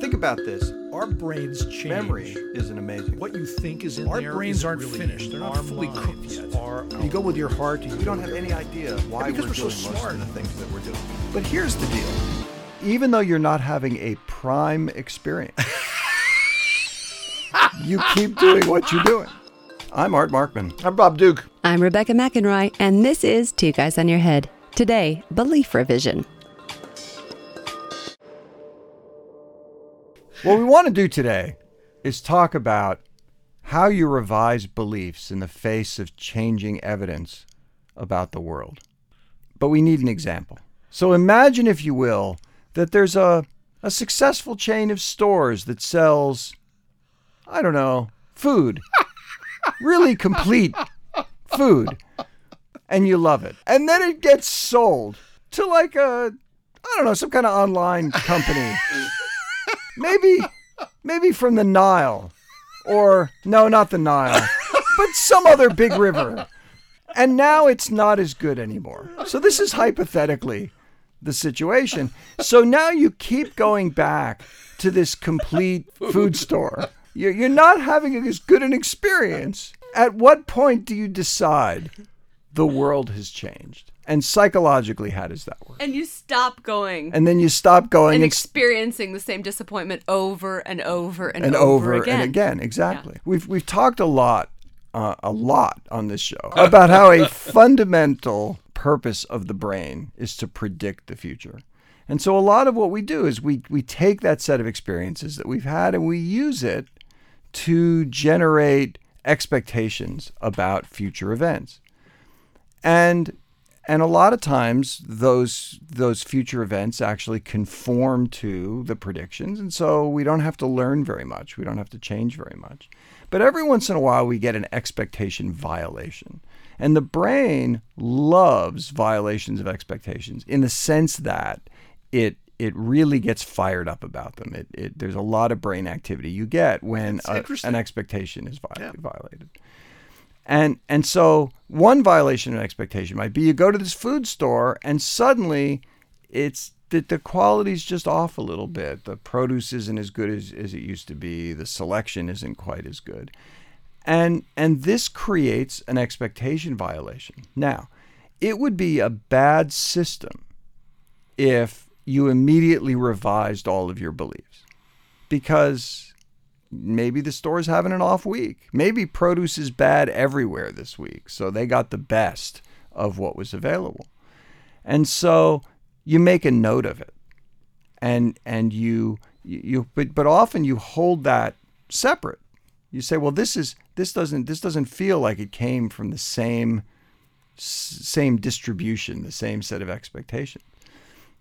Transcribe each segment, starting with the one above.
Think about this. Our brains change. Memory isn't amazing. What you think is in Our there brains isn't aren't really finished. They're not fully cooked yet. You go with your heart. You we don't have any idea why because we're, we're so most smart. of the things that we're doing. But here's the deal. Even though you're not having a prime experience, you keep doing what you're doing. I'm Art Markman. I'm Bob Duke. I'm Rebecca McInroy, and this is Two Guys on Your Head. Today, belief revision. What we want to do today is talk about how you revise beliefs in the face of changing evidence about the world. But we need an example. So imagine, if you will, that there's a, a successful chain of stores that sells, I don't know, food. really complete food. And you love it. And then it gets sold to like a, I don't know, some kind of online company. Maybe, maybe from the Nile. Or, no, not the Nile, but some other big river. And now it's not as good anymore. So this is hypothetically the situation. So now you keep going back to this complete food store. You're you're not having as good an experience. At what point do you decide the world has changed? And psychologically, how does that work? And you stop going And then you stop going and and, experiencing the same disappointment over and over and, and over, over again. and again. Exactly. We've we've talked a lot, uh, a lot on this show about how a fundamental purpose of the brain is to predict the future. And so a lot of what we do is we we take that set of experiences that we've had and we use it to generate expectations about future events. And and a lot of times those those future events actually conform to the predictions. And so we don't have to learn very much. We don't have to change very much. But every once in a while we get an expectation violation. And the brain loves violations of expectations in the sense that it it really gets fired up about them. It, it there's a lot of brain activity you get when a- an expectation is vi- Yeah. violated and and so one violation of expectation might be you go to this food store and suddenly it's that the quality's just off a little bit. The produce isn't as good as, as it used to be. The selection isn't quite as good. And and this creates an expectation violation. Now, it would be a bad system if you immediately revised all of your beliefs. Because maybe the store's having an off week. Maybe produce is bad everywhere this week. So they got the best of what was available. And so you make a note of it. And and you you but but often you hold that separate. You say, well this is this doesn't this doesn't feel like it came from the same same distribution, the same set of expectations.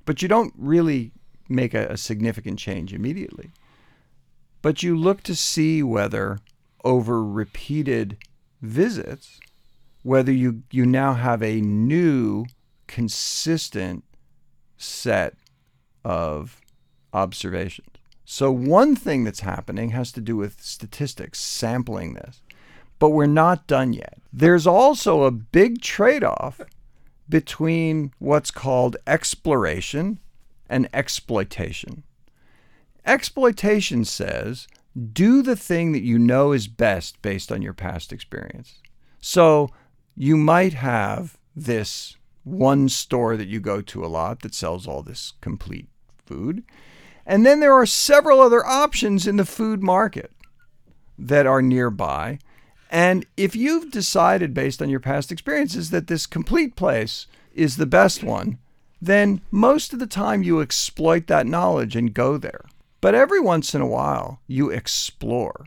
But you don't really make a, a significant change immediately but you look to see whether over repeated visits whether you you now have a new consistent set of observations. So one thing that's happening has to do with statistics sampling this. But we're not done yet. There's also a big trade-off between what's called exploration and exploitation Exploitation says do the thing that you know is best based on your past experience. So you might have this one store that you go to a lot that sells all this complete food. And then there are several other options in the food market that are nearby. And if you've decided based on your past experiences that this complete place is the best one, then most of the time you exploit that knowledge and go there. But every once in a while, you explore.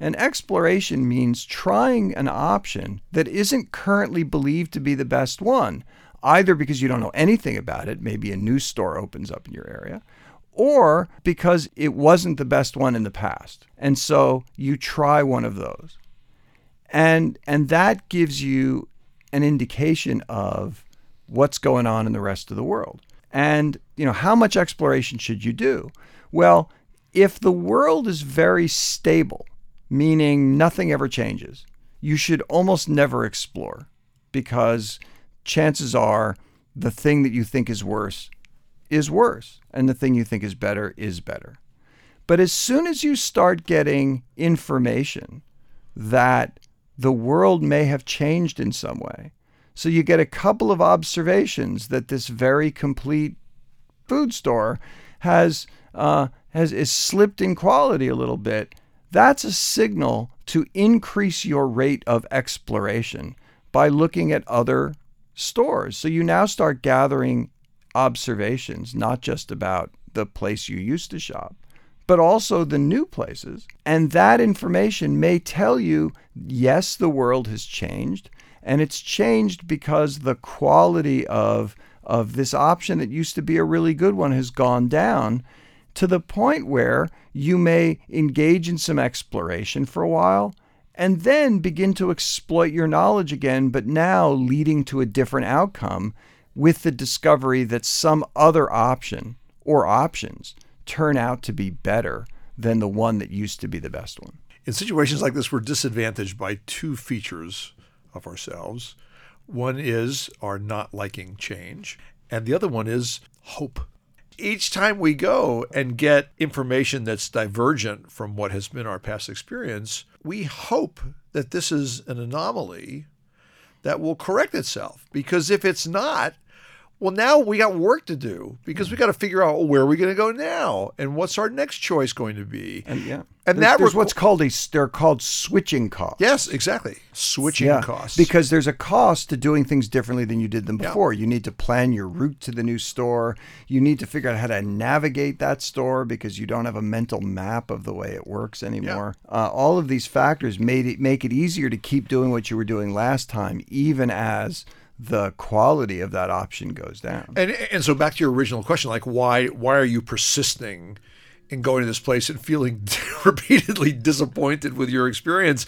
And exploration means trying an option that isn't currently believed to be the best one, either because you don't know anything about it, maybe a new store opens up in your area, or because it wasn't the best one in the past. And so you try one of those. And and that gives you an indication of what's going on in the rest of the world. And you know, how much exploration should you do? Well, if the world is very stable, meaning nothing ever changes, you should almost never explore because chances are the thing that you think is worse is worse and the thing you think is better is better. But as soon as you start getting information that the world may have changed in some way, so you get a couple of observations that this very complete food store has uh, has is slipped in quality a little bit. That's a signal to increase your rate of exploration by looking at other stores. So you now start gathering observations, not just about the place you used to shop, but also the new places. And that information may tell you yes, the world has changed, and it's changed because the quality of of this option that used to be a really good one has gone down to the point where you may engage in some exploration for a while and then begin to exploit your knowledge again, but now leading to a different outcome with the discovery that some other option or options turn out to be better than the one that used to be the best one. In situations like this, we're disadvantaged by two features of ourselves. One is our not liking change, and the other one is hope. Each time we go and get information that's divergent from what has been our past experience, we hope that this is an anomaly that will correct itself. Because if it's not, well, now we got work to do because we got to figure out where we're we going to go now and what's our next choice going to be. And yeah, And there's, that was what's called a they're called switching costs. Yes, exactly. Switching Yeah, costs. because there's a cost to doing things differently than you did them Yeah. before. You need to plan your route to the new store. You need to figure out how to navigate that store because you don't have a mental map of the way it works anymore. Uh, all of these factors made it make it easier to keep doing what you were doing last time, even as the quality of that option goes down. And and so back to your original question, like why why are you persisting in going to this place and feeling repeatedly disappointed with your experience?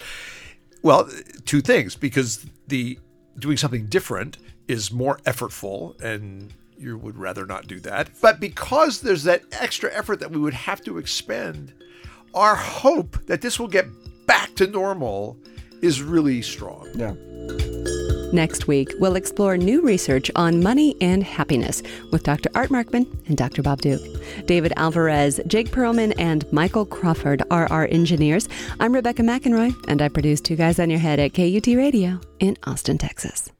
Well, two things because the doing something different is more effortful and you would rather not do that. But because there's that extra effort that we would have to expend, our hope that this will get back to normal is really strong. yeah. Next week, we'll explore new research on money and happiness with Dr. Art Markman and Dr. Bob Duke. David Alvarez, Jake Perlman, and Michael Crawford are our engineers. I'm Rebecca McInroy, and I produce Two Guys on Your Head at KUT Radio in Austin, Texas.